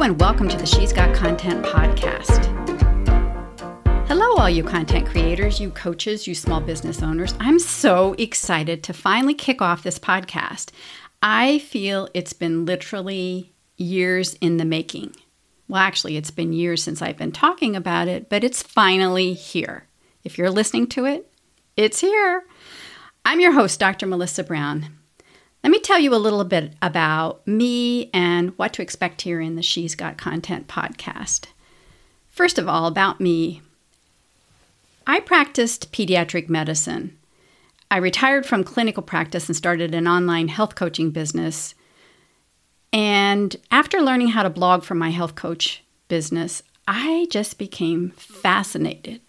And welcome to the She's Got Content podcast. Hello, all you content creators, you coaches, you small business owners. I'm so excited to finally kick off this podcast. I feel it's been literally years in the making. Well, actually, it's been years since I've been talking about it, but it's finally here. If you're listening to it, it's here. I'm your host, Dr. Melissa Brown. Let me tell you a little bit about me and what to expect here in the She's Got Content podcast. First of all, about me. I practiced pediatric medicine. I retired from clinical practice and started an online health coaching business. And after learning how to blog for my health coach business, I just became fascinated.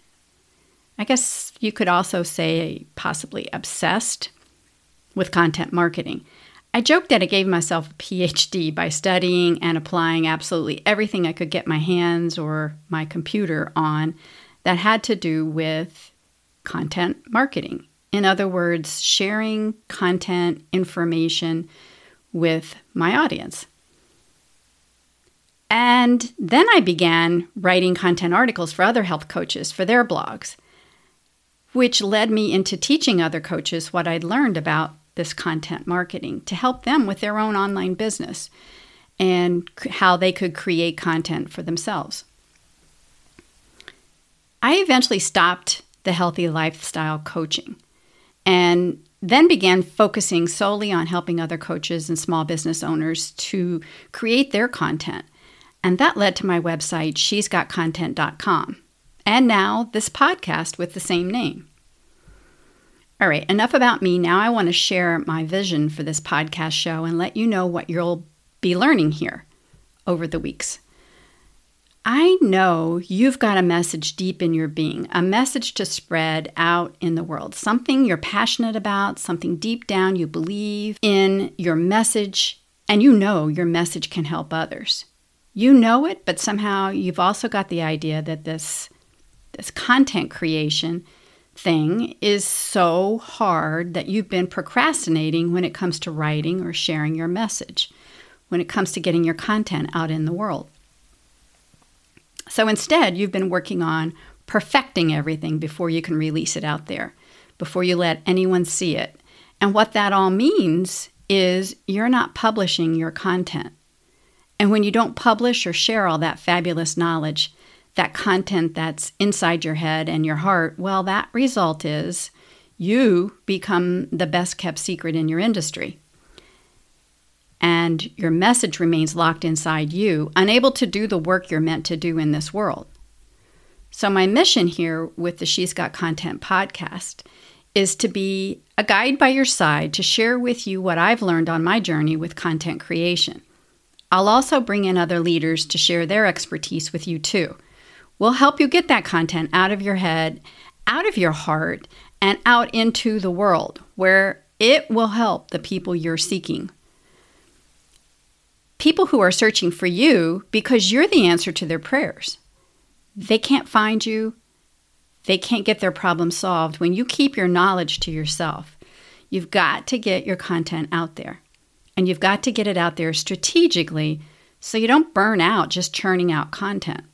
I guess you could also say possibly obsessed with content marketing. I joked that I gave myself a PhD by studying and applying absolutely everything I could get my hands or my computer on that had to do with content marketing. In other words, sharing content information with my audience. And then I began writing content articles for other health coaches for their blogs, which led me into teaching other coaches what I'd learned about this content marketing to help them with their own online business and how they could create content for themselves. I eventually stopped the healthy lifestyle coaching and then began focusing solely on helping other coaches and small business owners to create their content. And that led to my website, shesgotcontent.com, and now this podcast with the same name. All right, enough about me. Now I want to share my vision for this podcast show and let you know what you'll be learning here over the weeks. I know you've got a message deep in your being, a message to spread out in the world, something you're passionate about, something deep down you believe in your message, and you know your message can help others. You know it, but somehow you've also got the idea that this, this content creation thing is so hard that you've been procrastinating when it comes to writing or sharing your message, when it comes to getting your content out in the world. So instead, you've been working on perfecting everything before you can release it out there, before you let anyone see it. And what that all means is you're not publishing your content. And when you don't publish or share all that fabulous knowledge, that content that's inside your head and your heart, well, that result is you become the best kept secret in your industry. And your message remains locked inside you, unable to do the work you're meant to do in this world. So, my mission here with the She's Got Content podcast is to be a guide by your side to share with you what I've learned on my journey with content creation. I'll also bring in other leaders to share their expertise with you too will help you get that content out of your head, out of your heart, and out into the world where it will help the people you're seeking. People who are searching for you because you're the answer to their prayers. They can't find you, they can't get their problem solved when you keep your knowledge to yourself. You've got to get your content out there. And you've got to get it out there strategically so you don't burn out just churning out content.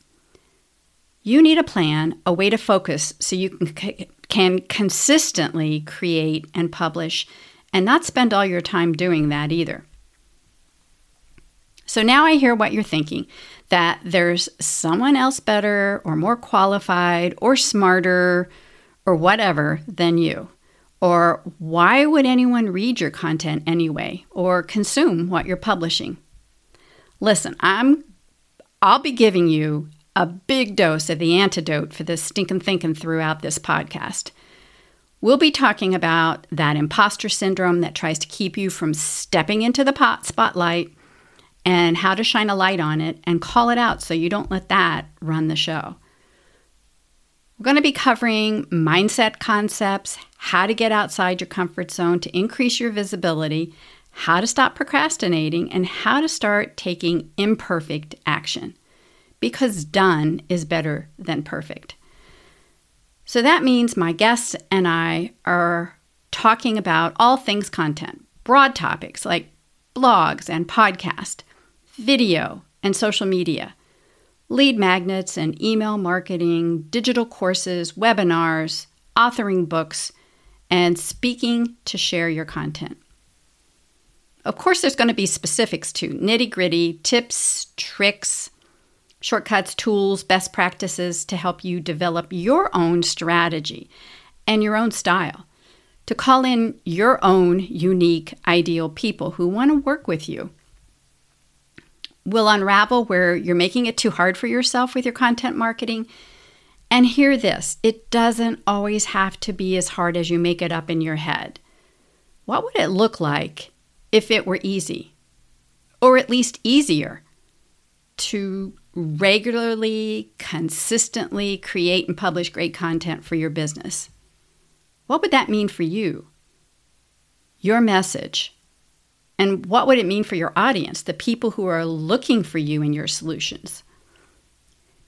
You need a plan, a way to focus so you can, can consistently create and publish and not spend all your time doing that either. So now I hear what you're thinking that there's someone else better or more qualified or smarter or whatever than you. Or why would anyone read your content anyway or consume what you're publishing? Listen, I'm I'll be giving you a big dose of the antidote for this stinking thinking throughout this podcast. We'll be talking about that imposter syndrome that tries to keep you from stepping into the pot spotlight and how to shine a light on it and call it out so you don't let that run the show. We're going to be covering mindset concepts, how to get outside your comfort zone to increase your visibility, how to stop procrastinating, and how to start taking imperfect action because done is better than perfect. So that means my guests and I are talking about all things content, broad topics like blogs and podcast, video and social media, lead magnets and email marketing, digital courses, webinars, authoring books, and speaking to share your content. Of course, there's going to be specifics too nitty gritty tips, tricks, shortcuts, tools, best practices to help you develop your own strategy and your own style. To call in your own unique, ideal people who want to work with you. We'll unravel where you're making it too hard for yourself with your content marketing. And hear this it doesn't always have to be as hard as you make it up in your head. What would it look like if it were easy, or at least easier, to regularly, consistently create and publish great content for your business? What would that mean for you? Your message. And what would it mean for your audience, the people who are looking for you and your solutions?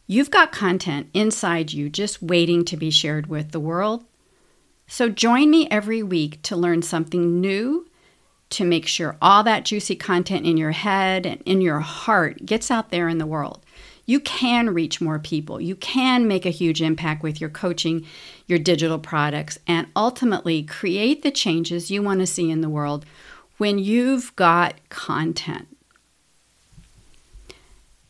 You've got content inside you just waiting to be shared with the world. So join me every week to learn something new to make sure all that juicy content in your head and in your heart gets out there in the world. You can reach more people. You can make a huge impact with your coaching, your digital products, and ultimately create the changes you want to see in the world when you've got content.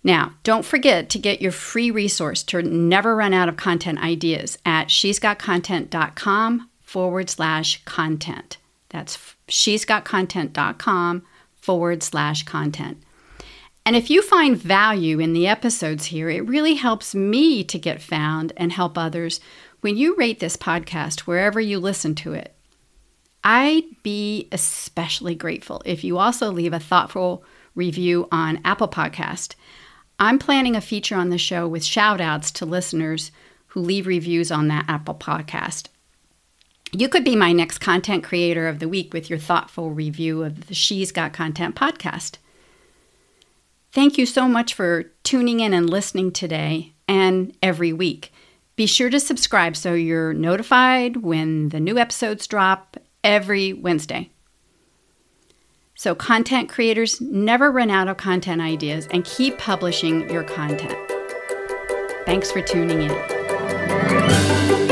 Now, don't forget to get your free resource to never run out of content ideas at shesgotcontent.com forward slash content. That's shesgotcontent.com forward slash content. And if you find value in the episodes here, it really helps me to get found and help others when you rate this podcast wherever you listen to it. I'd be especially grateful if you also leave a thoughtful review on Apple Podcast. I'm planning a feature on the show with shout outs to listeners who leave reviews on that Apple Podcast. You could be my next content creator of the week with your thoughtful review of the She's Got Content podcast. Thank you so much for tuning in and listening today and every week. Be sure to subscribe so you're notified when the new episodes drop every Wednesday. So, content creators never run out of content ideas and keep publishing your content. Thanks for tuning in.